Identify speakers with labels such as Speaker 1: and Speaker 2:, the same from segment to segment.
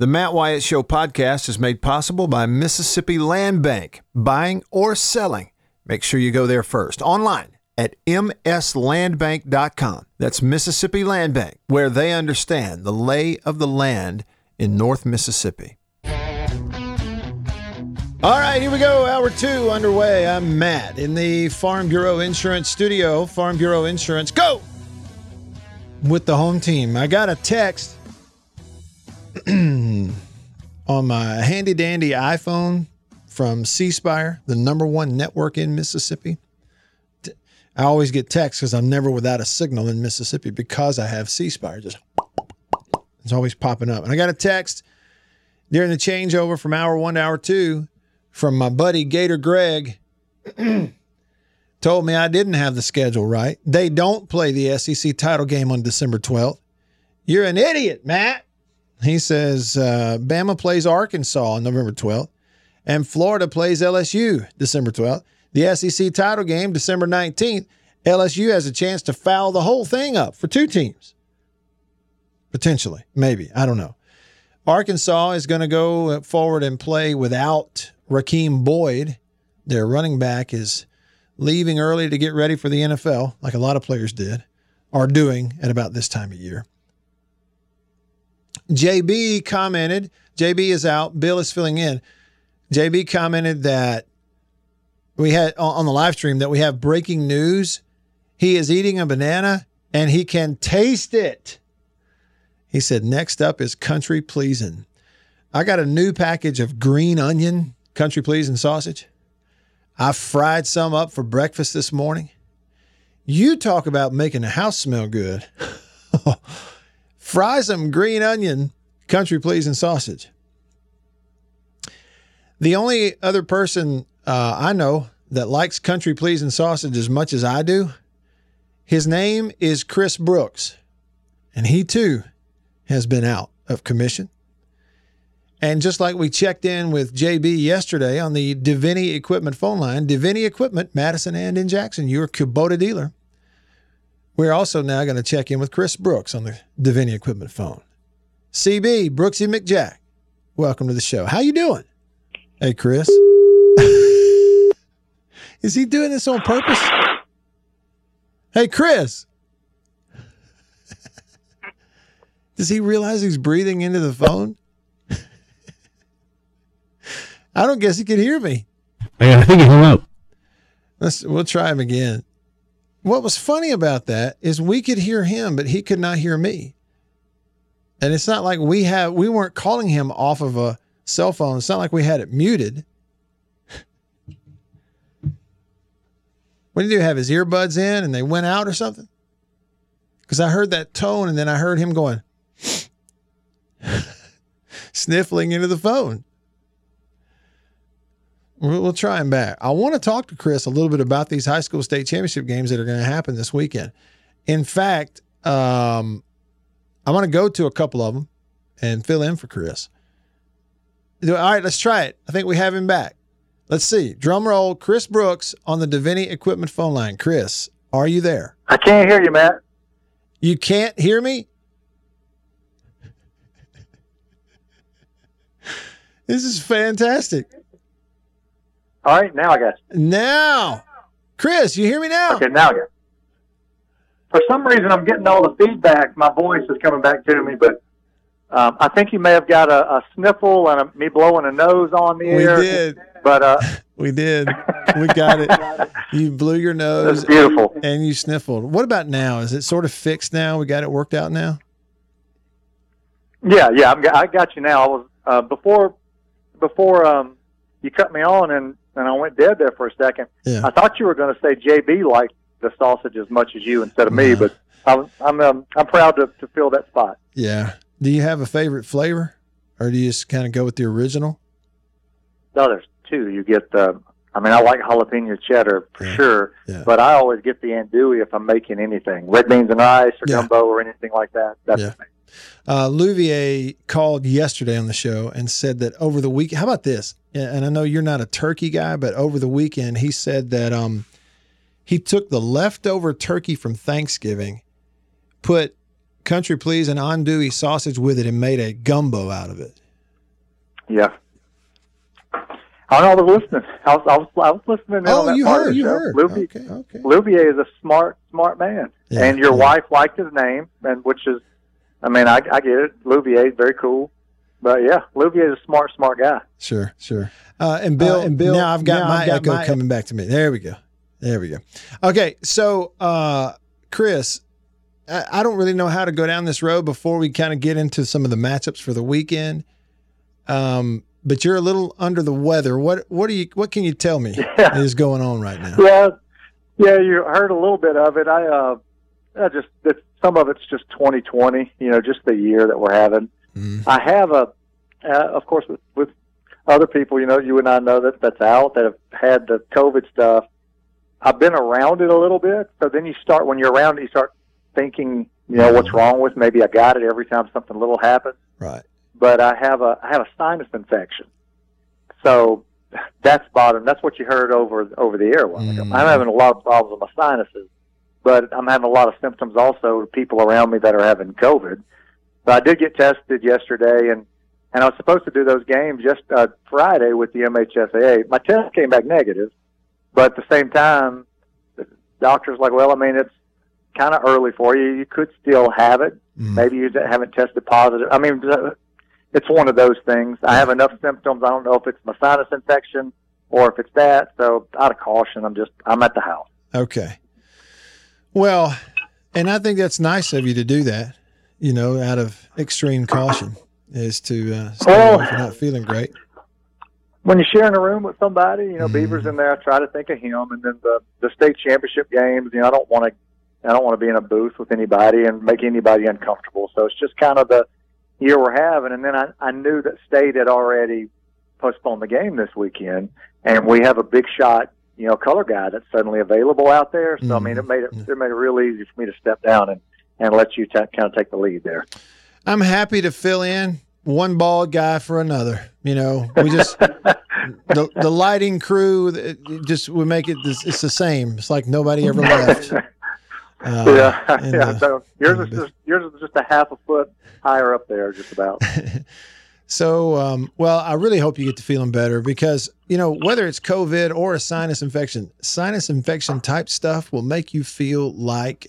Speaker 1: The Matt Wyatt Show podcast is made possible by Mississippi Land Bank, buying or selling. Make sure you go there first. Online at mslandbank.com. That's Mississippi Land Bank, where they understand the lay of the land in North Mississippi. All right, here we go. Hour two underway. I'm Matt in the Farm Bureau Insurance Studio. Farm Bureau Insurance, go! With the home team. I got a text on my handy dandy iPhone from C Spire, the number one network in Mississippi. I always get texts because I'm never without a signal in Mississippi because I have C Spire. Just it's always popping up. And I got a text during the changeover from hour one to hour two from my buddy Gator Greg. Told me I didn't have the schedule right. They don't play the SEC title game on December 12th. You're an idiot, Matt. He says uh, Bama plays Arkansas on November 12th, and Florida plays LSU December 12th. The SEC title game, December 19th. LSU has a chance to foul the whole thing up for two teams. Potentially, maybe. I don't know. Arkansas is going to go forward and play without Rakeem Boyd. Their running back is leaving early to get ready for the NFL, like a lot of players did, are doing at about this time of year. JB commented, JB is out, Bill is filling in. JB commented that we had on the live stream that we have breaking news. He is eating a banana and he can taste it. He said, next up is Country Pleasin'. I got a new package of green onion Country Pleasin' sausage. I fried some up for breakfast this morning. You talk about making the house smell good. Fry some green onion Country Pleasin' sausage. The only other person uh, I know that likes Country Pleasin' sausage as much as I do, his name is Chris Brooks. And he too has been out of commission. And just like we checked in with JB yesterday on the Deviney Equipment phone line, Deviney Equipment, Madison and in Jackson, your Kubota dealer. We're also now going to check in with Chris Brooks on the Deviney Equipment phone. CB, Brooksy McJack, welcome to the show. How you doing? Hey, Chris. Is he doing this on purpose? Hey, Chris. Does he realize he's breathing into the phone? I don't guess he could hear me.
Speaker 2: I think he hung up.
Speaker 1: Let's we'll try him again. What was funny about that is we could hear him, but he could not hear me. And it's not like we have we weren't calling him off of a cell phone. It's not like we had it muted. What did he? Have his earbuds in and they went out or something? Because I heard that tone and then I heard him going sniffling into the phone. We'll, we'll try him back. I want to talk to Chris a little bit about these high school state championship games that are going to happen this weekend. In fact, um, I'm going to go to a couple of them and fill in for Chris. All right, let's try it. I think we have him back. Let's see. Drum roll, Chris Brooks on the Deviney Equipment phone line. Chris, are you there?
Speaker 3: I can't hear you, Matt.
Speaker 1: You can't hear me? This is fantastic.
Speaker 3: All right, now I got you.
Speaker 1: Now, Chris, you hear me now?
Speaker 3: Okay, now I got you. For some reason, I'm getting all the feedback. My voice is coming back to me, but um, I think you may have got a, a sniffle and a, me blowing a nose on the
Speaker 1: We
Speaker 3: air.
Speaker 1: did.
Speaker 3: But uh,
Speaker 1: We did. We got it. You blew your nose
Speaker 3: that's beautiful.
Speaker 1: and you sniffled. What about now? Is it sort of fixed now? We got it worked out now?
Speaker 3: Yeah, yeah, I'm, I got you now. I was uh, before before um, you cut me on and and I went dead there for a second.
Speaker 1: Yeah.
Speaker 3: I thought you were going to say JB liked the sausage as much as you instead of me, but I'm I'm um, I'm proud to, to fill that spot.
Speaker 1: Yeah. Do you have a favorite flavor or do you just kind of go with the original?
Speaker 3: No, there's two. You get the. I mean, I like jalapeno cheddar for
Speaker 1: Yeah,
Speaker 3: sure,
Speaker 1: yeah.
Speaker 3: but I always get the andouille if I'm making anything, red beans and rice or gumbo or anything like that. That's
Speaker 1: Yeah. Uh, Louvier called yesterday on the show and said that over the week, how about this? And I know you're not a turkey guy, but over the weekend, he said that um, he took the leftover turkey from Thanksgiving, put country please and andouille sausage with it, and made a gumbo out of it.
Speaker 3: Yeah. I know I was listening. I was, I was, I was listening. on
Speaker 1: Oh,
Speaker 3: that
Speaker 1: you
Speaker 3: part
Speaker 1: heard. You
Speaker 3: show.
Speaker 1: heard.
Speaker 3: Louvier,
Speaker 1: Okay. Okay.
Speaker 3: Is a smart, smart man,
Speaker 1: Yeah,
Speaker 3: and your
Speaker 1: yeah.
Speaker 3: wife liked his name, and which is, I mean, I, I get it. Louvier is very cool, but yeah, Louvier is a smart, smart guy.
Speaker 1: Sure, sure. Uh, and Bill,
Speaker 2: Uh, and Bill,
Speaker 1: now I've got
Speaker 2: now
Speaker 1: my
Speaker 2: I've got
Speaker 1: echo
Speaker 2: my-
Speaker 1: coming back to me. There we go. There we go. Okay, so uh, Chris, I, I don't really know how to go down this road before we kind of get into some of the matchups for the weekend. Um, but you're a little under the weather. What what do you what can you tell me
Speaker 3: Yeah.
Speaker 1: is going on right now?
Speaker 3: Yeah, yeah, you heard a little bit of it. I, uh, I just it's, some of it's just 2020. You know, just the year that we're having.
Speaker 1: Mm,
Speaker 3: I have a, uh, of course, with, with other people, you know, you and I know that that's out that have had the COVID stuff. I've been around it a little bit, so then you start when you're around it, you start thinking, you know, what's wrong with? Maybe I got it every time something little happens.
Speaker 1: right.
Speaker 3: But I have a I have a sinus infection, so that's bottom. That's what you heard over over the air. a while ago.
Speaker 1: Mm.
Speaker 3: I'm having a lot of problems with my sinuses, but I'm having a lot of symptoms also. People around me that are having COVID. But I did get tested yesterday, and and I was supposed to do those games just uh, Friday with the MHSAA. My test came back negative, but at the same time, the doctor's like, well, I mean, it's kind of early for you. You could still have it.
Speaker 1: Mm,
Speaker 3: Maybe you haven't tested positive. I mean, it's one of those things. I have enough symptoms. I don't know if it's my sinus infection or if it's that. So, out of caution, I'm just I'm at the house.
Speaker 1: Okay. Well, and I think that's nice of you to do that. You know, out of extreme caution, is to uh, stay
Speaker 3: Well-
Speaker 1: if you're not feeling great.
Speaker 3: When you're sharing a room with somebody, you know,
Speaker 1: Mhm.
Speaker 3: Beaver's in there. I try to think of him, and then the the state championship games. You know, I don't want to. I don't want to be in a booth with anybody and make anybody uncomfortable. So it's just kind of the year we're having. And then I, I knew that state had already postponed the game this weekend, and we have a big shot, you know, color guy that's suddenly available out there. So I mean, it made it it made it real easy for me to step down and and let you ta kind of take the lead there.
Speaker 1: I'm happy to fill in one bald guy for another. You know, we just the the lighting crew it it just we make it this, it's the same. It's like nobody ever left. Uh,
Speaker 3: yeah, yeah.
Speaker 1: uh,
Speaker 3: so yours is just yours is just a half a foot higher up there, just about.
Speaker 1: So, um, well, I really hope you get to feeling better because, you know, whether it's COVID or a sinus infection, sinus infection type stuff will make you feel like,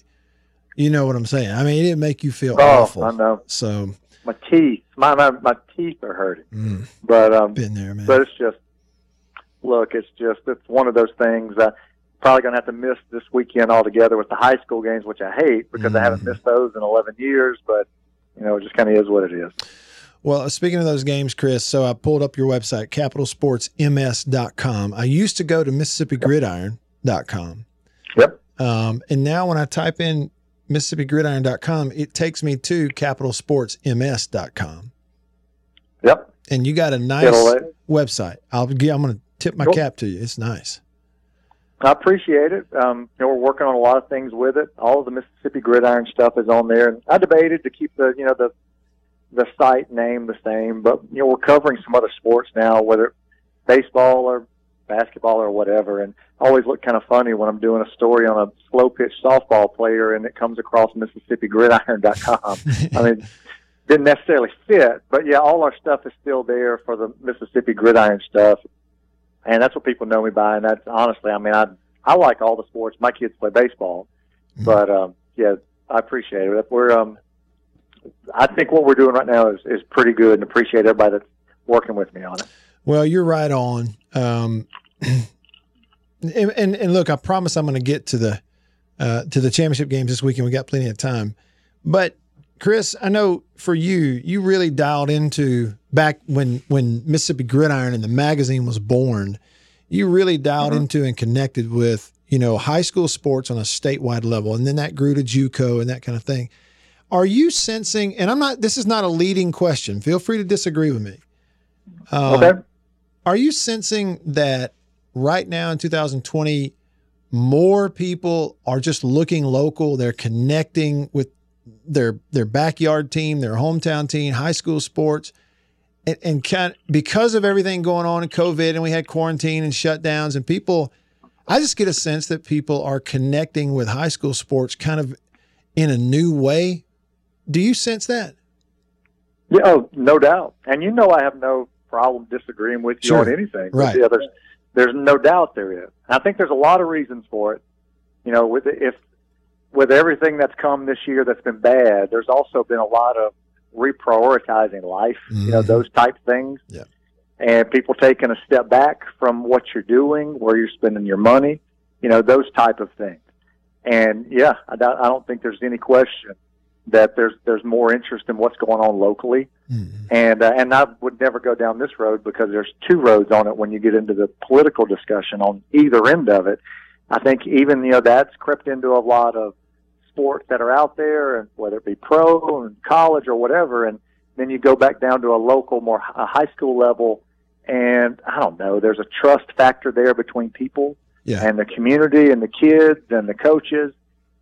Speaker 1: you know what I'm saying? I mean, it make you feel
Speaker 3: Oh,
Speaker 1: awful.
Speaker 3: I know.
Speaker 1: So,
Speaker 3: My teeth, my my, my teeth are hurting.
Speaker 1: mm,
Speaker 3: But um,
Speaker 1: been there, man.
Speaker 3: but it's just look, it's just it's one of those things. Uh, probably going to have to miss this weekend altogether with the high school games, which I hate because I haven't
Speaker 1: Mhm.
Speaker 3: missed those in 11 years. But you know, it just kind of is what it is.
Speaker 1: Well, speaking of those games, Chris, so I pulled up your website, capitalsportsms.com. I used to go to MississippiGridiron.com.
Speaker 3: Yep.
Speaker 1: Um, and now when I type in MississippiGridiron.com, it takes me to capitalsportsms.com.
Speaker 3: Yep.
Speaker 1: And you got a nice website. I'll I'm going to tip my
Speaker 3: Cool.
Speaker 1: cap to you. It's nice.
Speaker 3: I appreciate it. Um, you know, we're working on a lot of things with it. All of the Mississippi Gridiron stuff is on there, and I debated to keep the you know the the site name the same, but you know we're covering some other sports now, whether baseball or basketball or whatever. And I always look kind of funny when I'm doing a story on a slow pitch softball player, and it comes across MississippiGridiron.com. I mean, didn't necessarily fit, but yeah, all our stuff is still there for the Mississippi Gridiron stuff and that's what people know me by. And that's honestly, I mean, I I like all the sports. My kids play baseball,
Speaker 1: Mhm.
Speaker 3: but um, yeah, I appreciate it. We're um, I think what we're doing right now is is pretty good, and appreciate everybody that's working with me on it.
Speaker 1: Well, you're right on. Um, and, and and look, I promise I'm going to get to the uh, to the championship games this weekend. We got plenty of time, but Chris, I know for you, you really dialed into back when when Mississippi Gridiron and the magazine was born. You really dialed
Speaker 3: Mhm.
Speaker 1: into and connected with you know high school sports on a statewide level, and then that grew to JUCO and that kind of thing. Are you sensing? And I'm not. This is not a leading question. Feel free to disagree with me. Um,
Speaker 3: Okay.
Speaker 1: are you sensing that right now in 2020, more people are just looking local? They're connecting with their their backyard team, their hometown team, high school sports, and, and kind because of everything going on in COVID, and we had quarantine and shutdowns, and people. I just get a sense that people are connecting with high school sports kind of in a new way. Do you sense that?
Speaker 3: Yeah, oh, no doubt. And you know, I have no problem disagreeing with you
Speaker 1: Sure.
Speaker 3: on anything.
Speaker 1: Right.
Speaker 3: Yeah, there's there's no doubt there is. I think there's a lot of reasons for it. You know, with if with everything that's come this year that's been bad, there's also been a lot of reprioritizing life. You know,
Speaker 1: Mhm.
Speaker 3: those type things.
Speaker 1: Yeah.
Speaker 3: And people taking a step back from what you're doing, where you're spending your money. You know, those type of things. And yeah, I I don't think there's any question that there's there's more interest in what's going on locally.
Speaker 1: Mhm.
Speaker 3: And uh, and I would never go down this road because there's two roads on it when you get into the political discussion on either end of it. I think even you know that's crept into a lot of sports that are out there, and whether it be pro and college or whatever. And then you go back down to a local, more a high school level, and I don't know. There's a trust factor there between people
Speaker 1: Yeah.
Speaker 3: and the community and the kids and the coaches,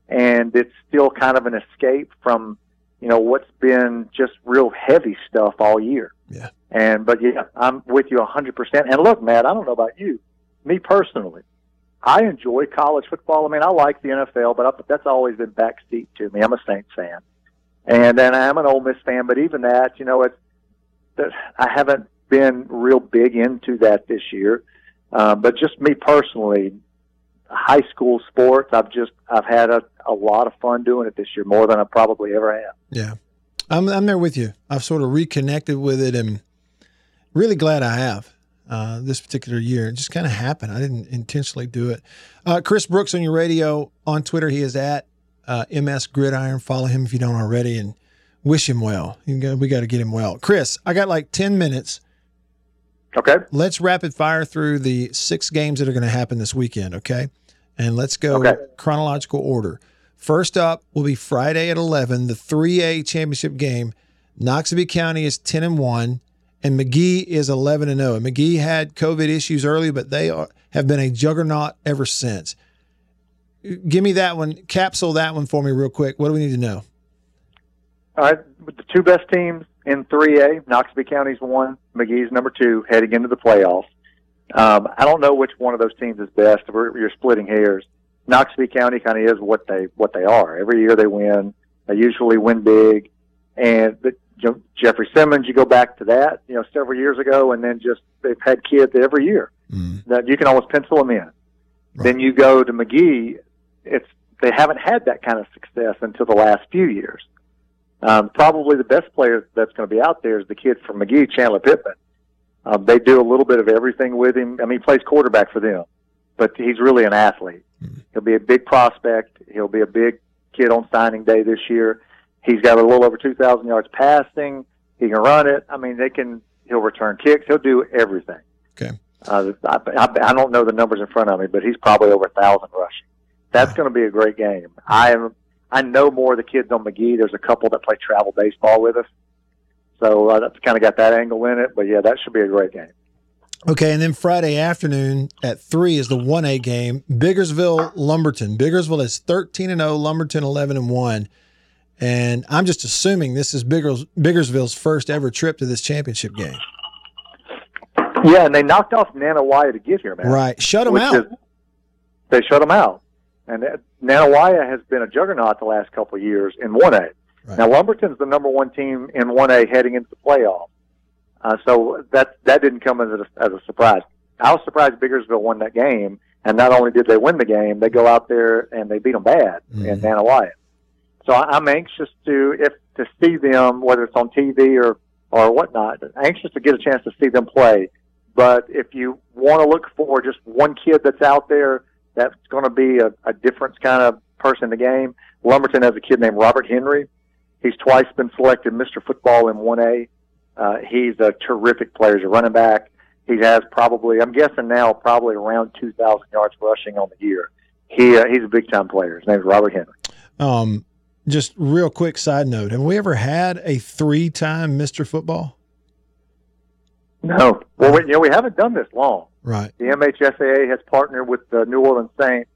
Speaker 3: and it's still kind of an escape from you know what's been just real heavy stuff all year.
Speaker 1: Yeah.
Speaker 3: And but yeah, I'm with you a hundred percent. And look, Matt, I don't know about you, me personally, I enjoy college football. I mean, I like the NFL, but I, that's always been backseat to me. I'm a Saints fan, and then I'm an Ole Miss fan. But even that, you know, it's that I haven't been real big into that this year. Um, but just me personally, high school sports, I've just I've had a, a lot of fun doing it this year, more than I probably ever have.
Speaker 1: Yeah. I'm I'm there with you. I've sort of reconnected with it and really glad I have uh, this particular year. It just kind of happened. I didn't intentionally do it. Uh, Chris Brooks on your radio on Twitter. He is at uh, MS Gridiron. Follow him if you don't already and wish him well. Got, we got to get him well. Chris, I got like 10 minutes.
Speaker 3: Okay.
Speaker 1: Let's rapid fire through the six games that are going to happen this weekend, okay? And let's go
Speaker 3: Okay.
Speaker 1: chronological order. First up will be Friday at 11, the 3A championship game. Noxubee County is 10 and 1 and Magee is 11 and 0. And Magee had COVID issues early, but they are, have been a juggernaut ever since. Give me that one, capsule that one for me real quick. What do we need to know?
Speaker 3: All right, with the two best teams in 3A, Noxubee County's one, Magee's number two, heading into the playoffs. Um, I don't know which one of those teams is best. We're, you're splitting hairs. Noxubee County kind of is what they what they are. Every year they win. They usually win big. And but you know, Jeffrey Simmons, you go back to that, you know, several years ago, and then just they've had kids every year
Speaker 1: Mm,
Speaker 3: that you can almost pencil them in. Then you go to Magee, it's they haven't had that kind of success until the last few years. Um, probably the best player that's going to be out there is the kid from Magee, Chandler Pittman. Um, they do a little bit of everything with him. I mean, he plays quarterback for them, but he's really an athlete.
Speaker 1: Mhm.
Speaker 3: He'll be a big prospect. He'll be a big kid on signing day this year. He's got a little over 2,000 yards passing. He can run it. I mean, they can. He'll return kicks. He'll do everything.
Speaker 1: Okay.
Speaker 3: Uh, I, I, I don't know the numbers in front of me, but he's probably over a thousand rushing. That's going to be a great game. I am. I know more of the kids on Magee. There's a couple that play travel baseball with us, so uh, that's kind of got that angle in it. But yeah, that should be a great game.
Speaker 1: Okay, and then Friday afternoon at three is the one A game. Biggersville Lumberton. Biggersville is thirteen and zero. Lumberton eleven and one. And I'm just assuming this is Biggers, Biggersville's first ever trip to this championship game.
Speaker 3: Yeah, and they knocked off Nana Nanih Waiya to get here, man.
Speaker 1: Right, shut them out.
Speaker 3: is- they shut them out. And that- Nanih Waiya has been a juggernaut the last couple of years in 1A.
Speaker 1: Right.
Speaker 3: Now, Lumberton's the number one team in 1A heading into the playoffs. Uh, so that that didn't come as a, as a surprise. I was surprised Biggersville won that game, and not only did they win the game, they go out there and they beat them bad in
Speaker 1: Mhm.
Speaker 3: Nanih Waiya. So I- I'm anxious to if to see them, whether it's on TV or or whatnot. Anxious to get a chance to see them play. But if you want to look for just one kid that's out there that's going to be a, a different kind of person in the game, Lumberton has a kid named Robert Henry. He's twice been selected Mr. Football in 1A. Uh, he's a terrific player. He's a running back. He has probably, I'm guessing now, probably around 2,000 yards rushing on the year. He uh, he's a big time player. His name's Robert Henry.
Speaker 1: Um, just real quick side note: Have we ever had a three-time Mr. Football?
Speaker 3: No, well, we, you know, we haven't done this long.
Speaker 1: Right.
Speaker 3: The MHSAA has partnered with the New Orleans Saints.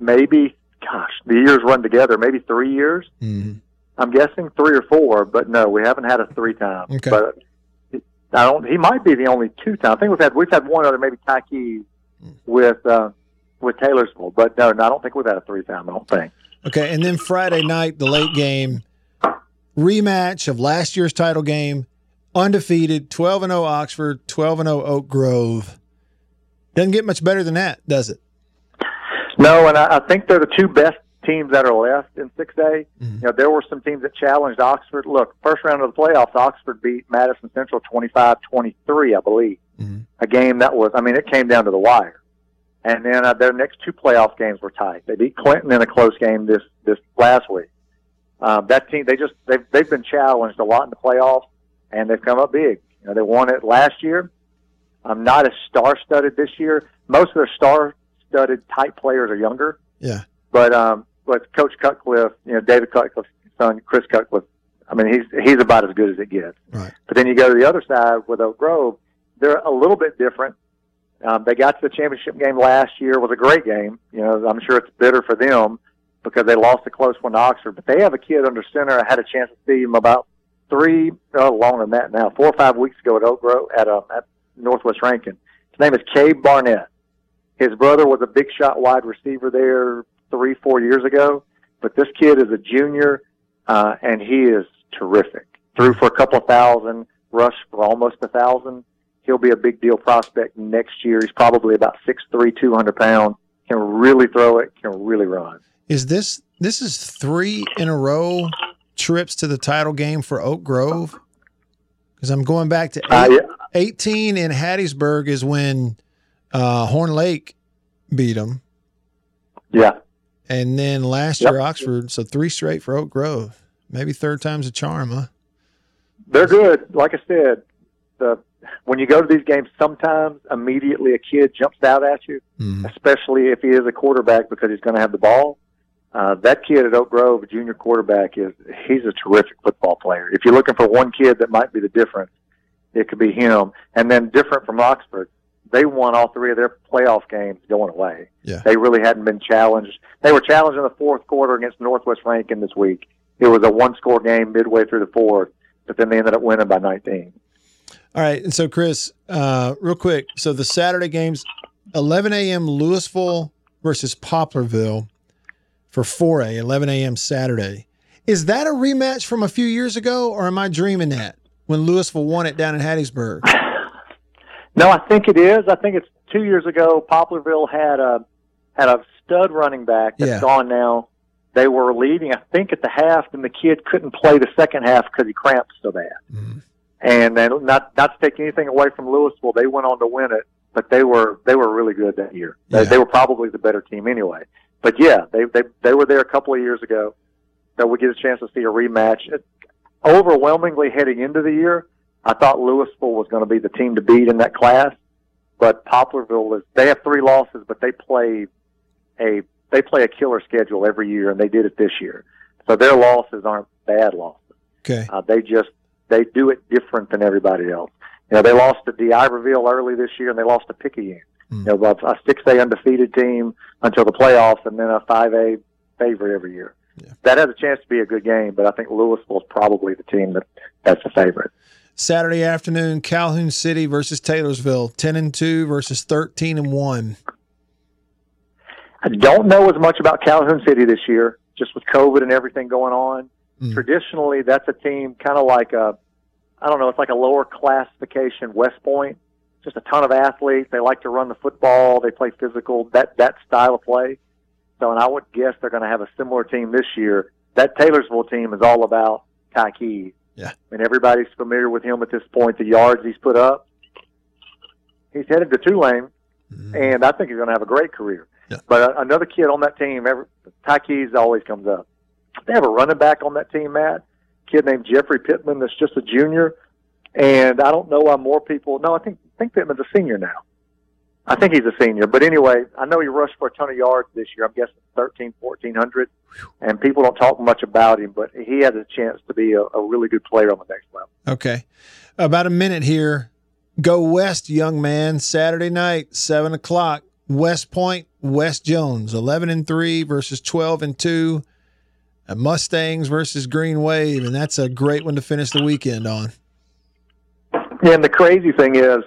Speaker 3: Maybe, gosh, the years run together. Maybe three years.
Speaker 1: Mhm.
Speaker 3: I'm guessing three or four, but no, we haven't had a three time.
Speaker 1: Okay.
Speaker 3: But I don't. He might be the only two time. I think we've had we've had one other, maybe Ty Keys with uh, with Taylorsville, but no, no, I don't think we've had a three time. I don't think.
Speaker 1: Okay, and then Friday night, the late game rematch of last year's title game. Undefeated, 12 and 0 Oxford, 12 and 0 Oak Grove. Doesn't get much better than that, does it?
Speaker 3: No, and I, I think they're the two best teams that are left in 6A. Mm-hmm. You know, there were some teams that challenged Oxford. Look, first round of the playoffs, Oxford beat Madison Central 25-23, I believe. Mm-hmm. A game that was, I mean, it came down to the wire. And then uh, their next two playoff games were tight. They beat Clinton in a close game this this last week. Um, that team, they just they've they've been challenged a lot in the playoffs, and they've come up big. You know, they won it last year. I'm not as star-studded this year. Most of their star-studded type players are younger.
Speaker 1: Yeah.
Speaker 3: But um, but Coach Cutcliffe, you know, David Cutcliffe's son, Chris Cutcliffe. I mean, he's he's about as good as it gets.
Speaker 1: Right.
Speaker 3: But then you go to the other side with Oak Grove. They're a little bit different. Um, they got to the championship game last year. It was a great game. You know, I'm sure it's bitter for them because they lost a close one to Oxford. But they have a kid under center. I had a chance to see him about three, oh, longer than that now, four or five weeks ago at Oak Grove at, uh, at Northwest Rankin. His name is Cade Barnett. His brother was a big shot wide receiver there three, four years ago. But this kid is a junior, uh, and he is terrific. Threw for a couple of thousand, rushed for almost a thousand he'll be a big deal prospect next year. He's probably about six three, two hundred pounds. Can really throw it. Can really run.
Speaker 1: Is this this is three in a row trips to the title game for Oak Grove? Because I'm going back to uh, eight, uh, yeah. 18 in Hattiesburg is when uh, Horn Lake beat them.
Speaker 3: Yeah.
Speaker 1: And then last yep. year Oxford, so three straight for Oak Grove. Maybe third time's a charm, huh?
Speaker 3: They're good. Like I said, the when you go to these games, sometimes immediately a kid jumps out at you, mm. especially if he is a quarterback because he's going to have the ball. Uh, that kid at Oak Grove, a junior quarterback, is he's a terrific football player. If you're looking for one kid that might be the difference, it could be him. And then different from Oxford, they won all three of their playoff games going away.
Speaker 1: Yeah.
Speaker 3: They really hadn't been challenged. They were challenged in the fourth quarter against Northwest Rankin this week. It was a one-score game midway through the fourth, but then they ended up winning by 19.
Speaker 1: All right. And so, Chris, uh, real quick. So the Saturday games, 11 a.m. Louisville versus Poplarville for 4A, 11 a.m. Saturday. Is that a rematch from a few years ago, or am I dreaming that when Louisville won it down in Hattiesburg?
Speaker 3: No, I think it is. I think it's two years ago. Poplarville had a had a stud running back that's yeah. gone now. They were leading, I think, at the half, and the kid couldn't play the second half because he cramped so bad. Mm-hmm. And then not not to take anything away from Louisville, they went on to win it, but they were they were really good that year. Yeah. They, they were probably the better team anyway. But yeah, they they they were there a couple of years ago. So we get a chance to see a rematch. It, overwhelmingly heading into the year, I thought Louisville was going to be the team to beat in that class. But Poplarville is they have three losses, but they play a they play a killer schedule every year, and they did it this year. So their losses aren't bad losses.
Speaker 1: Okay.
Speaker 3: Uh, they just they do it different than everybody else. You know, they lost to D'Iberville early this year, and they lost to Picayune. Mm. You know, a six A undefeated team until the playoffs, and then a five A favorite every year. Yeah. That has a chance to be a good game, but I think Louisville is probably the team that that's the favorite.
Speaker 1: Saturday afternoon, Calhoun City versus Taylorsville, ten and two versus thirteen and one.
Speaker 3: I don't know as much about Calhoun City this year, just with COVID and everything going on. Mm. Traditionally, that's a team kind of like a, I don't know, it's like a lower classification West Point. Just a ton of athletes. They like to run the football. They play physical. That that style of play. So, and I would guess they're going to have a similar team this year. That Taylorsville team is all about Ty Keys.
Speaker 1: Yeah.
Speaker 3: And everybody's familiar with him at this point. The yards he's put up. He's headed to Tulane, mm-hmm. and I think he's going to have a great career.
Speaker 1: Yeah.
Speaker 3: But uh, another kid on that team, every, Ty Keys always comes up. They have a running back on that team, Matt, kid named Jeffrey Pittman that's just a junior. And I don't know why more people. No, I think think Pittman's a senior now. I think he's a senior. But anyway, I know he rushed for a ton of yards this year. I'm guessing 13, 1400. And people don't talk much about him, but he has a chance to be a, a really good player on the next level.
Speaker 1: Okay. About a minute here. Go West, young man. Saturday night, 7 o'clock. West Point, West Jones, 11 and 3 versus 12 and 2. Mustangs versus Green Wave, and that's a great one to finish the weekend on.
Speaker 3: And the crazy thing is,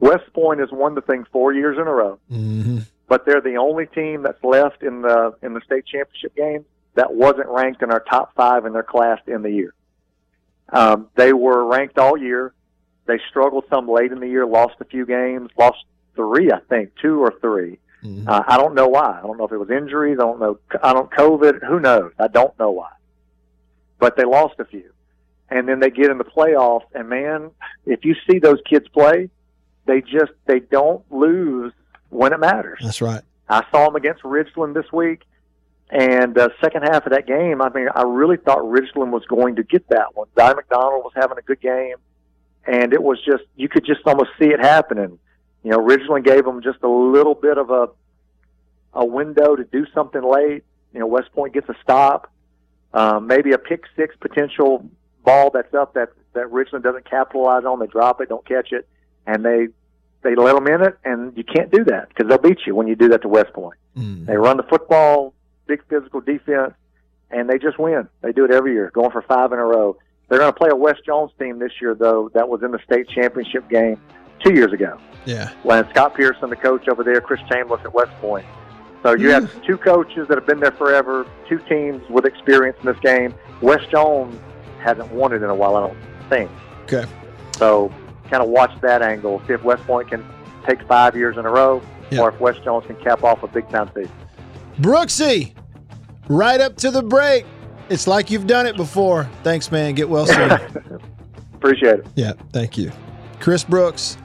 Speaker 3: West Point has won the thing four years in a row,
Speaker 1: mm-hmm.
Speaker 3: but they're the only team that's left in the in the state championship game that wasn't ranked in our top five in their class in the year. Um, they were ranked all year. They struggled some late in the year, lost a few games, lost three, I think, two or 3
Speaker 1: Mhm.
Speaker 3: Uh, I don't know why. I don't know if it was injuries. I don't know. I don't COVID. Who knows? I don't know why. But they lost a few, and then they get in the playoffs. And man, if you see those kids play, they just they don't lose when it matters.
Speaker 1: That's right.
Speaker 3: I saw them against Ridgeland this week, and the second half of that game, I mean, I really thought Ridgeland was going to get that one. Di McDonald was having a good game, and it was just you could just almost see it happening. You know, Ridgeland gave them just a little bit of a a window to do something late. You know, West Point gets a stop, um, maybe a pick six potential ball that's up that that Richland doesn't capitalize on. They drop it, don't catch it, and they they let them in it, and you can't do that because they'll beat you when you do that to West Point.
Speaker 1: Mm.
Speaker 3: They run the football, big physical defense, and they just win. They do it every year, going for five in a row. They're going to play a West Jones team this year, though, that was in the state championship game two years ago.
Speaker 1: Yeah.
Speaker 3: When Scott Pearson, the coach over there, Chris Chambliss at West Point. So you have two coaches that have been there forever, two teams with experience in this game. West Jones hasn't won it in a while, I don't think.
Speaker 1: Okay.
Speaker 3: So kind of watch that angle, see if West Point can take five years in a row,
Speaker 1: Yeah.
Speaker 3: or if West Jones can cap off a big time season.
Speaker 1: Brooksy, right up to the break. It's like you've done it before. Thanks, man. Get well soon.
Speaker 3: Appreciate it.
Speaker 1: yeah, thank you. Chris Brooks,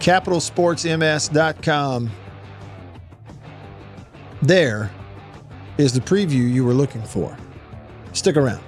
Speaker 1: capitalsportsms.com. There is the preview you were looking for. Stick around.